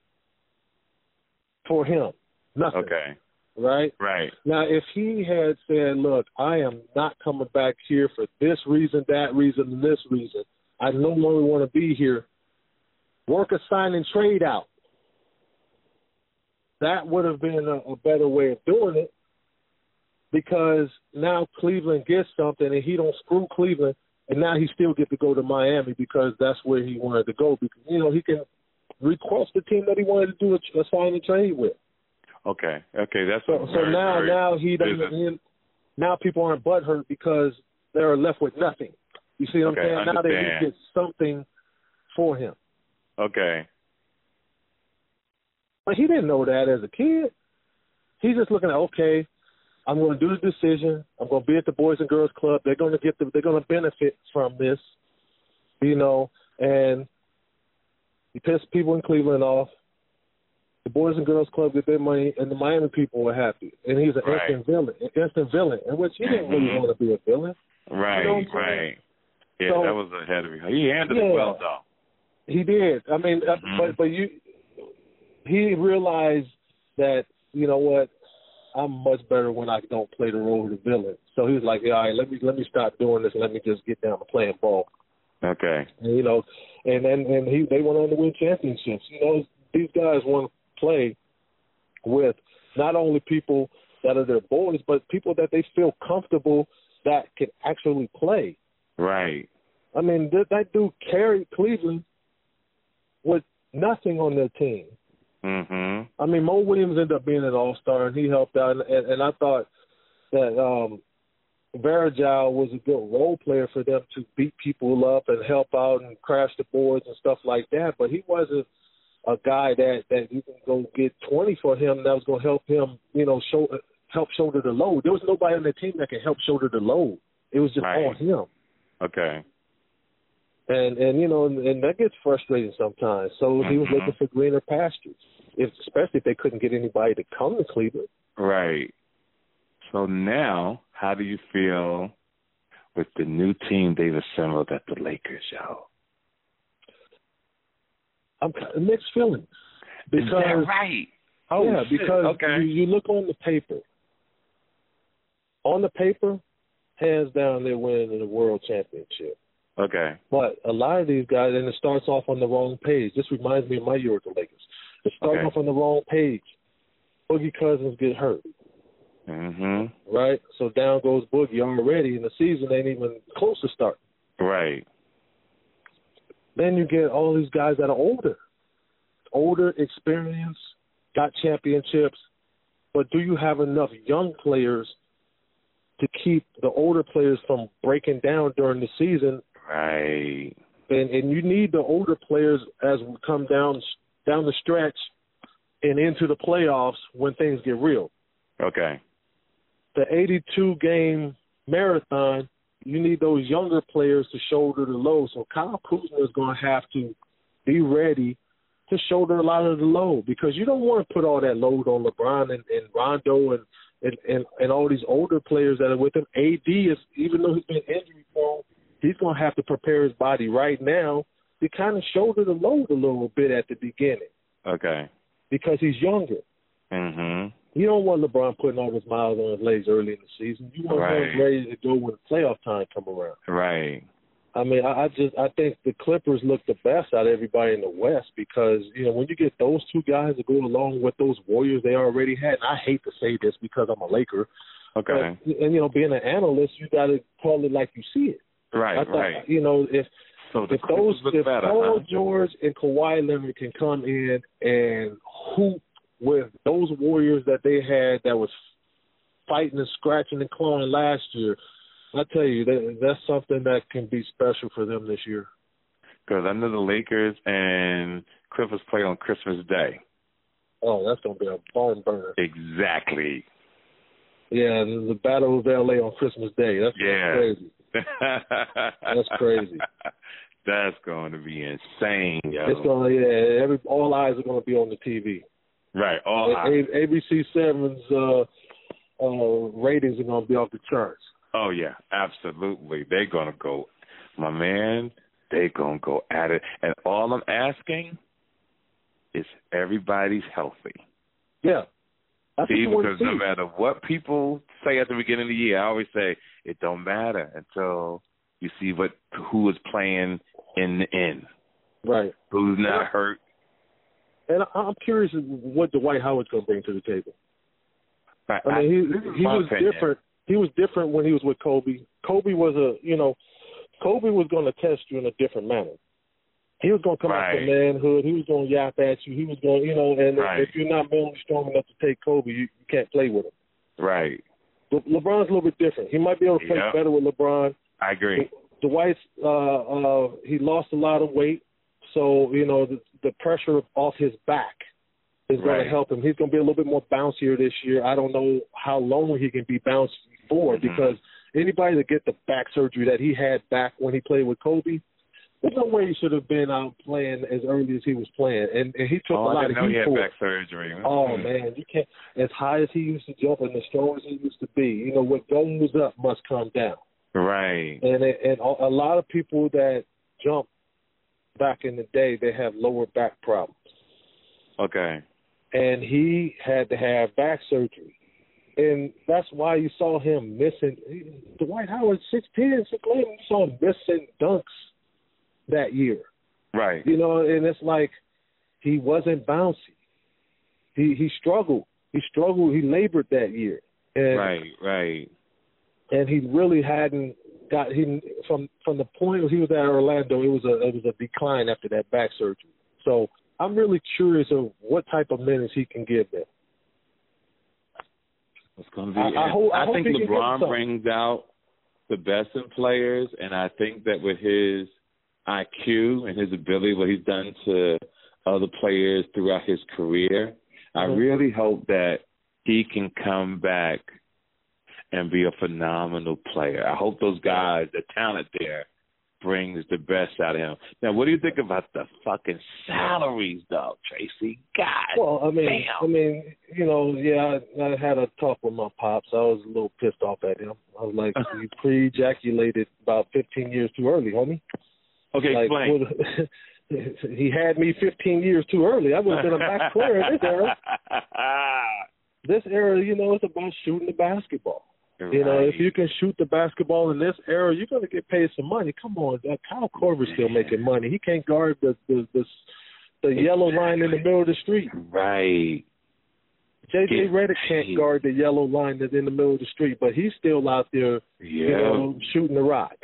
for him? Nothing. Okay. Right? Right. Now, if he had said, look, I am not coming back here for this reason, that reason, and this reason, I no longer want to be here, work a sign and trade out. That would have been a, a better way of doing it because now Cleveland gets something and he don't screw Cleveland and now he still get to go to Miami because that's where he wanted to go because you know he can request the team that he wanted to do a, a sign and trade with. Okay. Okay. That's So so very, now very now he doesn't he, now people aren't butthurt because they're left with nothing. You see what Okay, I'm saying? Now they understand. he gets something for him. Okay. But he didn't know that as a kid. He's just looking at okay, I'm going to do the decision. I'm going to be at the Boys and Girls Club. They're going to get the, they're going to benefit from this, you know. And he pissed people in Cleveland off. The Boys and Girls Club get their money, and the Miami people were happy. And he's an Right. instant villain, an instant villain, and which he didn't really want to be a villain. Right. You know what I'm saying? right. Yeah, So- that was ahead of you. He handled Yeah. it well, though. He did. I mean, uh Mhm. but but you, he realized that you know what, I'm much better when I don't play the role of the villain. So he was like, yeah, all right, let me let me stop doing this let me just get down to playing ball. Okay. And, you know, and and and he they went on to win championships. You know, these guys want to play with not only people that are their boys, but people that they feel comfortable that can actually play. Right. I mean, that, that dude carried Cleveland with nothing on their team. Mhm. I mean, Mo Williams ended up being an All Star, and he helped out. And, and, I thought that um, Varejao was a good role player for them to beat people up and help out and crash the boards and stuff like that. But he wasn't a guy that that you can go get twenty for him that was going to help him, you know, show help shoulder the load. There was nobody on the team that could help shoulder the load It was just right. all him. Okay. And and you know, and, and that gets frustrating sometimes. So mm-hmm. he was mm-hmm. looking for greener pastures, if, especially if they couldn't get anybody to come to Cleveland. Right. So now, how do you feel with the new team they've assembled at the Lakers, yo? I'm mixed feelings because Is that right. Oh, yeah, shit. because okay. you, you look on the paper. On the paper, hands down, they're winning the world championship. Okay. But a lot of these guys, and it starts off on the wrong page. This reminds me of my year with the Lakers. It starts okay. off on the wrong page. Boogie Cousins get hurt. Mhm. Right. So down goes Boogie already, and the season ain't even close to start. Right. Then you get all these guys that are older, older, experience, got championships, but do you have enough young players to keep the older players from breaking down during the season Right. And and you need the older players as we come down down the stretch and into the playoffs when things get real. Okay. The 82 game marathon, you need those younger players to shoulder the load. So Kyle Kuzma is going to have to be ready to shoulder a lot of the load because you don't want to put all that load on LeBron and, and Rondo and, and and and all these older players that are with him. AD is even though he's been injury prone, he's going to have to prepare his body right now to kind of shoulder the load a little bit at the beginning. Okay. Because he's younger. Mm-hmm. You don't want LeBron putting all his miles on his legs early in the season. You want right. him ready to go when playoff time come around. Right. I mean, I, I just I think the Clippers look the best out of everybody in the West because you know when you get those two guys to go along with those Warriors they already had. And I hate to say this because I'm a Laker. Okay. But, and you know, being an analyst, you got to call it like you see it. Right. I thought, right. You know, if so if those if better, Paul huh? George and Kawhi Leonard can come in and hoop with those Warriors that they had that was fighting and scratching and clawing last year, I tell you that that's something that can be special for them this year. Because I know the Lakers and Clippers play on Christmas Day. Oh, that's gonna be a barn burner. Exactly. Yeah, the, the Battle of LA on Christmas Day. That's yeah. crazy. [LAUGHS] That's crazy. That's going to be insane, yo. It's gonna yeah. Every all eyes are gonna be on the TV. Right. All A- eyes. A- ABC Seven's uh, uh, ratings are gonna be off the charts. Oh yeah, absolutely. They're gonna go, my man. They're gonna go at it, and all I'm asking is everybody's healthy. Yeah. That's See, what you want because to no see. matter what people say at the beginning of the year, I always say it don't matter until you see what who is playing in the end, Right. who's not hurt. And I- I'm curious what Dwight Howard's going to bring to the table. Right. I mean, he he was opinion. different. He was different when he was with Kobe. Kobe was a, you know, Kobe was going to test you in a different manner. He was going to come out Right. to manhood. He was going to yap at you. He was going, you know, and Right. if you're not mentally strong enough to take Kobe, you, you can't play with him. Right. Le- LeBron's a little bit different. He might be able to play Yeah. better with LeBron. I agree. Dwight's uh uh he lost a lot of weight, so you know the, the pressure off his back is going Right. to help him. He's going to be a little bit more bouncier this year. I don't know how long he can be bouncy for Mhm. because anybody that get the back surgery that he had back when he played with Kobe, there's no way he should have been out playing as early as he was playing, and, and he took oh, a I lot didn't of know he heat had for back it. surgery. Oh Mm. man, you can't as high as he used to jump and as strong as he used to be. You know what goes up must come down. Right. And it, and a lot of people that jump back in the day, they have lower back problems. Okay. And he had to have back surgery. And that's why you saw him missing. Dwight Howard, 6'10", 6'11", you saw him missing dunks that year. Right. You know, and it's like he wasn't bouncy. He he struggled. He struggled. He labored that year. And Right. Right. And he really hadn't got he from from the point he was at Orlando. It was a it was a decline after that back surgery. So I'm really curious of what type of minutes he can give them. It's going to be. I- I hope- I hope think LeBron brings out the best in players, and I think that with his IQ and his ability, what he's done to other players throughout his career, I Mhm. really hope that he can come back and be a phenomenal player. I hope those guys, the talent there, brings the best out of him. Now, what do you think about the fucking salaries, though, Tracy? God. Well, I mean, damn. I mean, you know, yeah, I, I had a talk with my pops. I was a little pissed off at him. I was like, [LAUGHS] you pre-ejaculated about 15 years too early, homie. Okay, like, explain. What, [LAUGHS] he had me 15 years too early. I would have been a back player in this era. [LAUGHS] This era, you know, it's about shooting the basketball. You know, if you can shoot the basketball in this era, you're going to get paid some money. Come on, Kyle Korver's still making money. He can't guard the the the, the yellow line in the middle of the street. Right. JJ Redick can't guard the yellow line that's in the middle of the street, but he's still out there, Yeah. you know, shooting the rock.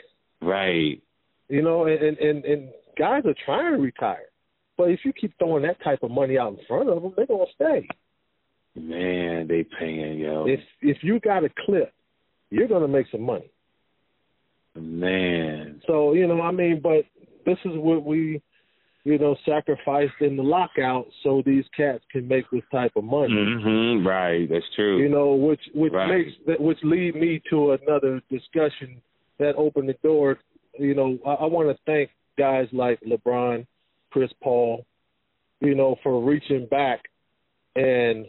Right. You know, and, and and and guys are trying to retire, but if you keep throwing that type of money out in front of them, they're gonna stay. Man, they paying yo. If if you got a clip, you're gonna make some money. Man. So you know, I mean, but this is what we, you know, sacrificed in the lockout so these cats can make this type of money. Mhm. Right. That's true. You know, which which Right. makes that which lead me to another discussion that opened the door. You know, I, I want to thank guys like LeBron, Chris Paul, you know, for reaching back and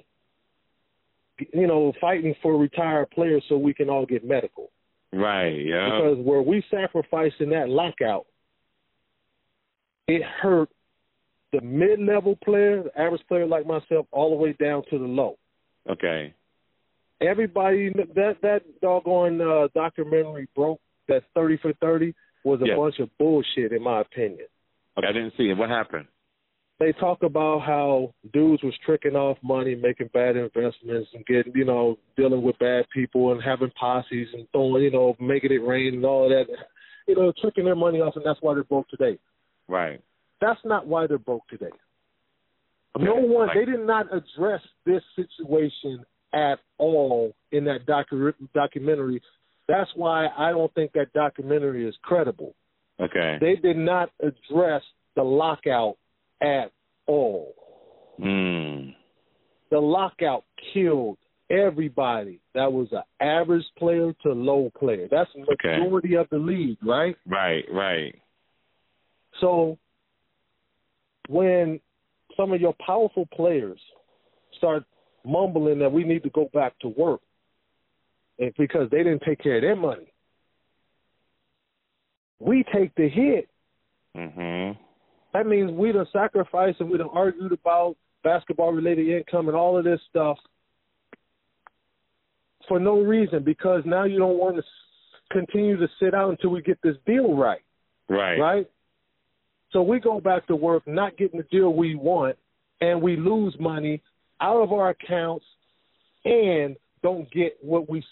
you know fighting for retired players so we can all get medical. right. Yeah. Because where we sacrificed in that lockout, it hurt the mid-level player, the average player like myself, all the way down to the low. Okay. Everybody that that doggone uh, documentary broke that thirty for thirty was a bunch of bullshit in my opinion. Okay. I didn't see it. What happened? They talk about how dudes was tricking off money, making bad investments, and getting you know dealing with bad people and having posses and throwing you know making it rain and all of that. You know, tricking their money off, and that's why they're broke today. Right. That's not why they're broke today. Okay. No one, Like- they did not address this situation at all in that docu- documentary. That's why I don't think that documentary is credible. Okay. They did not address the lockout at all. Hmm. The lockout killed everybody that was an average player to low player. That's the Okay. majority of the league, right? Right. Right. So when some of your powerful players start mumbling that we need to go back to work and because they didn't take care of their money, we take the hit. Mhm. That means we done sacrificed and we done argued about basketball related income and all of this stuff for no reason because now you don't want to continue to sit out until we get this deal right. Right. right? So we go back to work, not getting the deal we want, and we lose money out of our accounts, and don't get what we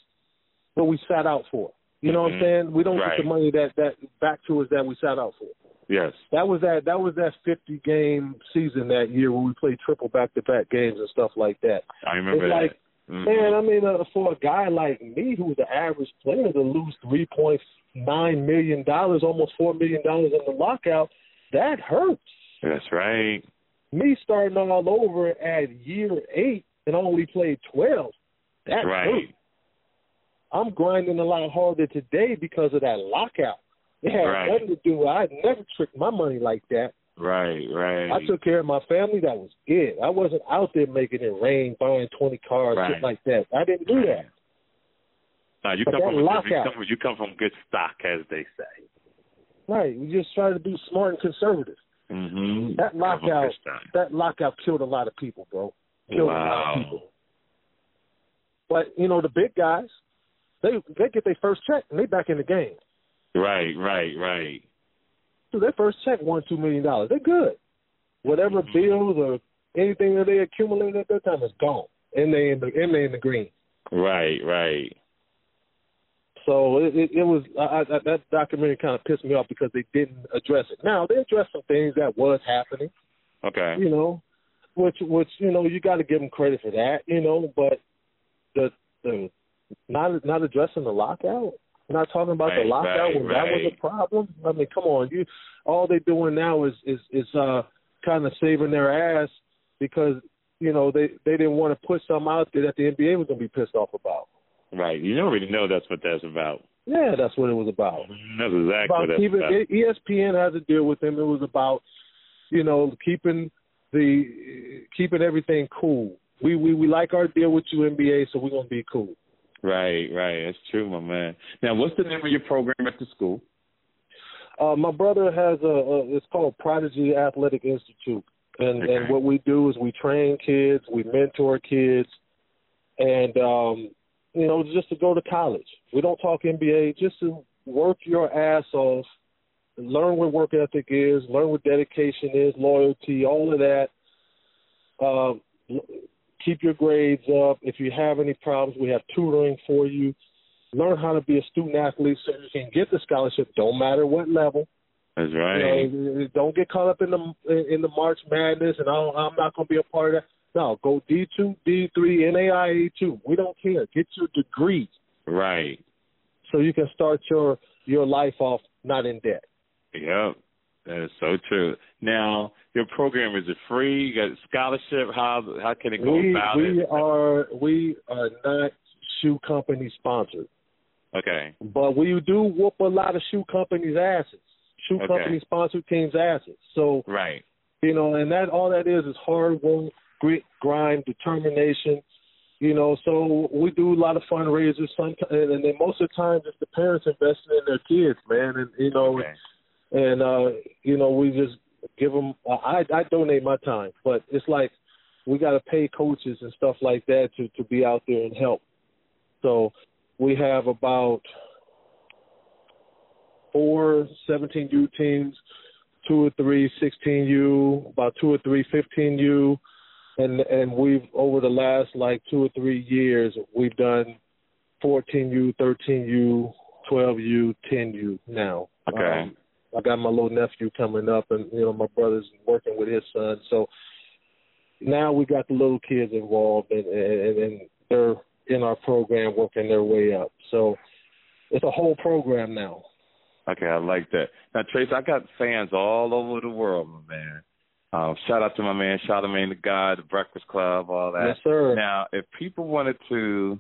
what we sat out for. You know what I'm Mhm. saying? We don't Right. get the money that that back to us that we sat out for. Yes. That was that that was that 50 game season that year where we played triple back to back games and stuff like that. I remember It's that. like, Mhm. Man, I mean, uh, for a guy like me who's an average player to lose three point nine million dollars, almost four million dollars in the lockout, that hurts. That's right. Me starting all over at year eight and only played twelve, that right. hurts. I'm grinding a lot harder today because of that lockout. It had Right. nothing to do. I never tricked my money like that. Right. Right. I took care of my family. That was it. I wasn't out there making it rain, buying twenty cars, Right. shit like that. I didn't do that. Nah, you But come from you lockout- come, from, you come from good stock, as they say. Right. We just try to be smart and conservative. Mm-hmm. That lockout, that lockout killed a lot of people, bro. Killed a lot of people. But you know the big guys, they they get their first check and they back in the game. Right. Right. Right. So their first check one two million dollars. They're good. Whatever Mhm. bills or anything that they accumulated at that time is gone, and they in the and they in the green. Right. Right. So it, it, it was I, I, that documentary kind of pissed me off because they didn't address it. Now they addressed some things that was happening, Okay. you know, which which you know you got to give them credit for that, you know. But the the not not addressing the lockout, not talking about Right, the lockout right, when that was a problem. I mean, come on, you all they're doing now is is is uh kind of saving their ass because you know they they didn't want to put something out there that the NBA was going to be pissed off about. Right. You already know that's what that's about. Yeah, that's what it was about. That's exactly about what keeping, about. ESPN has a deal with them. It was about, you know, keeping the keeping everything cool. We we we like our deal with you NBA, so we're gonna be cool. Right, right. That's true, my man. Now, what's the name of your program at the school? Uh, my brother has a, a it's called Prodigy Athletic Institute, and Okay. and what we do is we train kids, we mentor kids, and um, you know just to go to college. We don't talk NBA, just to work your ass off, learn what work ethic is, learn what dedication is, loyalty, all of that. Um, keep your grades up. If you have any problems, we have tutoring for you. Learn how to be a student athlete so you can get the scholarship. Don't matter what level. That's You right. know, don't get caught up in the in the March Madness, and I don't, I'm not going to be a part of that. No, go D two, D three, NAIA two. We don't care. Get your degree Right. so you can start your your life off not in debt. Yep. That is so true. Now, your program is it free? You got a scholarship? How how can it go we about we it? are we are not shoe company sponsored, Okay. but we do whoop a lot of shoe companies' asses. Shoe Okay. company sponsored teams' asses. So Right. you know, and that all that is is hard work, grit, grind, determination. You know, so we do a lot of fundraisers, sometimes, and then most of the time it's the parents investing in their kids, man, and you know, Okay. and uh, you know, we just give them. I I donate my time, but it's like we got to pay coaches and stuff like that to to be out there and help. So we have about four 17U teams, two or three 16U, about two or three 15U, and and we've over the last like two or three years we've done 14U, 13U, 12U, 10U now. Okay. Um, I got my little nephew coming up, and you know my brother's working with his son. So now we got the little kids involved, and and, and they're in our program working their way up. So it's a whole program now. Okay, I like that. Now, Trace, I got fans all over the world, my man. Um, shout out to my man Charlamagne the God, the Breakfast Club, all that. Yes, sir. Now, if people wanted to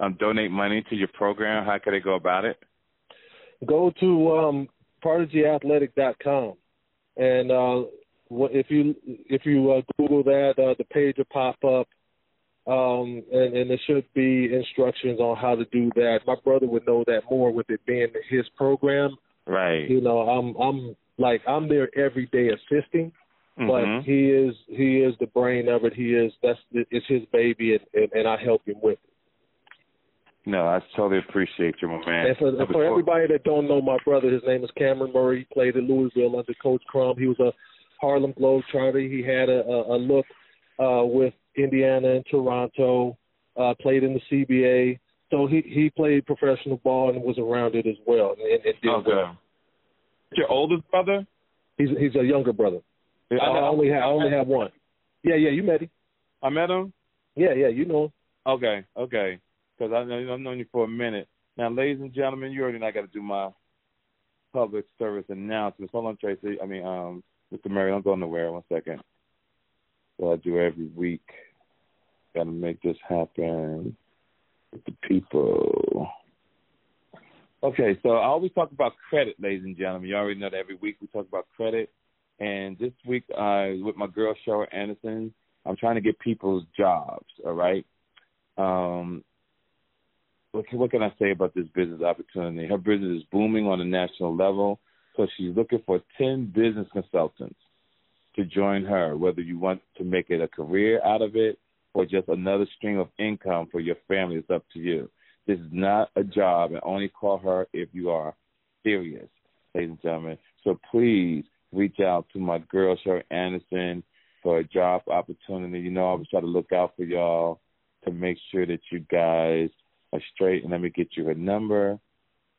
um, donate money to your program, how could they go about it? Go to um, prodigyathletic.com, and uh, if you if you uh, Google that, uh, the page will pop up, um, and, and there should be instructions on how to do that. My brother would know that more with it being his program. Right. You know, I'm I'm like I'm there every day assisting, but he is he is the brain of it. He is that's it's his baby, and, and, and I help him with it. No, I totally appreciate you, my man. And for, for before- everybody that don't know my brother, his name is Cameron Murray. He played at Louisville under Coach Crum. He was a Harlem Globetrotter. He had a, a, a look uh, with Indiana and Toronto. Uh, played in the CBA. So he he played professional ball and was around it as well. And, and did Okay. well. Your oldest brother? He's he's a younger brother. I, I only have I only have one. Yeah, yeah, you met him. I met him. Yeah, yeah, you know him. Okay, okay. Because I I've known you for a minute. Now, ladies and gentlemen, you already know I got to do my public service announcements. Hold on, Tracy. I mean, um, Mr. Murray, don't go nowhere. One second. So I do every week. Got to make this happen with the people. Okay, so I always talk about credit, ladies and gentlemen. You already know that every week we talk about credit. And this week, uh, with my girl Cheryl Anderson, I'm trying to get people's jobs. All right. Um, what can, what can I say about this business opportunity? Her business is booming on a national level, so she's looking for 10 business consultants to join her, whether you want to make it a career out of it or just another stream of income for your family. It's up to you. This is not a job, and only call her if you are serious, ladies and gentlemen. So please reach out to my girl, Cheryl Anderson, for a job opportunity. You know, I always try to look out for y'all to make sure that you guys are straight. And let me get you her number.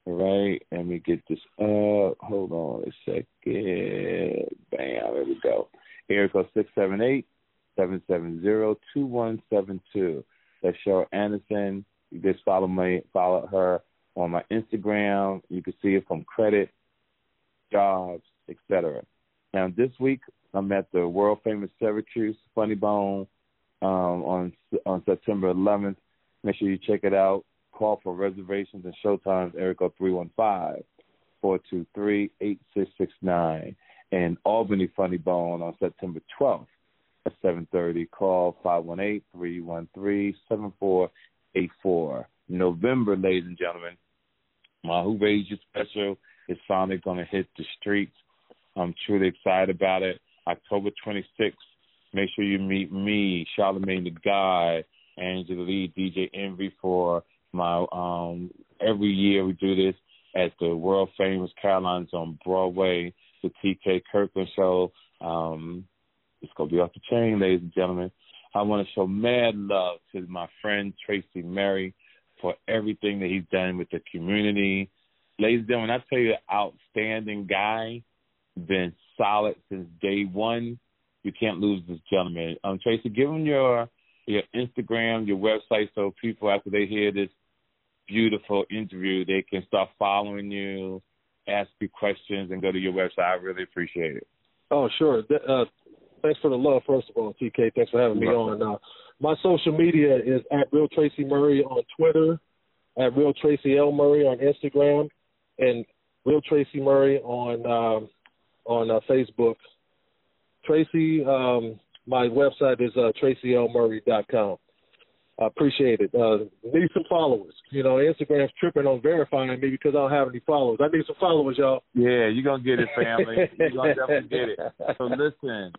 All right. Let me get this up. Hold on a second. Bam. There we go. Area code six seven eight seven seven zero two one seven two. That's Cheryl Anderson. You just follow me, follow her on my Instagram. You can see it from credit, jobs, etc. Now this week I'm at the world famous Syracuse Funny Bone um, on on September 11th. Make sure you check it out. call for reservations and showtimes, Erica 315 423 8669. And Albany Funny Bone on September 12th at 7.30. Call 518-313-7484. November, ladies and gentlemen, my Who Raised You special is finally going to hit the streets. I'm truly excited about it. October 26th, make sure you meet me, Charlamagne the God, Angela Yee, DJ Envy for my um every year we do this at the world famous Caroline's on Broadway, the TK Kirkland show. Um it's gonna be off the chain, ladies and gentlemen. I want to show mad love to my friend Tracy Murray for everything that he's done with the community. Ladies and gentlemen, I tell you, outstanding guy, been solid since day one. You can't lose this gentleman. Um, Tracy, give him your your Instagram, your website, so people after they hear this beautiful interview, they can start following you, ask you questions, and go to your website. I really appreciate it. Oh, sure. Uh, thanks for the love, first of all, TK. Thanks for having me on. Uh, my social media is at Real Tracy Murray on Twitter, at Real Tracy L Murray on Instagram, and Real Tracy Murray on um, on uh, Facebook. Tracy, um, my website is uh, tracylmurray.com. I appreciate it. Uh, need some followers. You know, Instagram's tripping on verifying me because I don't have any followers. I need some followers, y'all. Yeah, you're gonna get it, family. [LAUGHS] you're gonna definitely get it. So listen,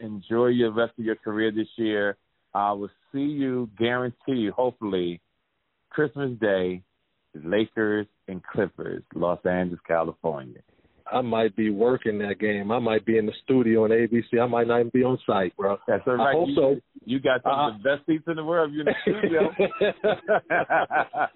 enjoy your rest of your career this year. I will see you, guarantee, hopefully, Christmas Day, Lakers and Clippers, Los Angeles, California. I might be working that game. I might be in the studio on ABC. I might not even be on site, bro. That's all right. I hope you, so. You got some uh, of the best seats in the world. You're in the [LAUGHS] studio.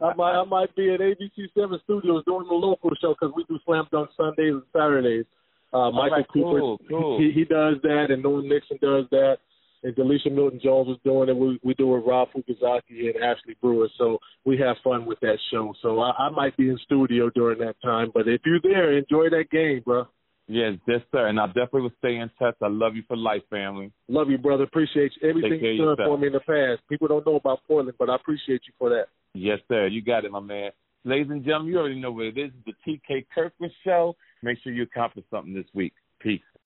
I might I might be at ABC Seven Studios doing the local show because we do Slam Dunk Sundays and Saturdays. Uh, Michael right, Cooper, cool, cool. He, he does that, and Norm Nixon does that and Delisha Milton Jones was doing it. We we do it with Rob Fukuzaki and Ashley Brewer. So we have fun with that show. So I, I might be in studio during that time, but if you're there, enjoy that game, bro. Yes, yes, sir. And I definitely will stay in touch. I love you for life, family. Love you, brother. Appreciate you. everything you've done for me in the past. People don't know about Portland, but I appreciate you for that. Yes, sir. You got it, my man. Ladies and gentlemen, you already know what it is. The TK Kirkland Show. Make sure you accomplish something this week. Peace.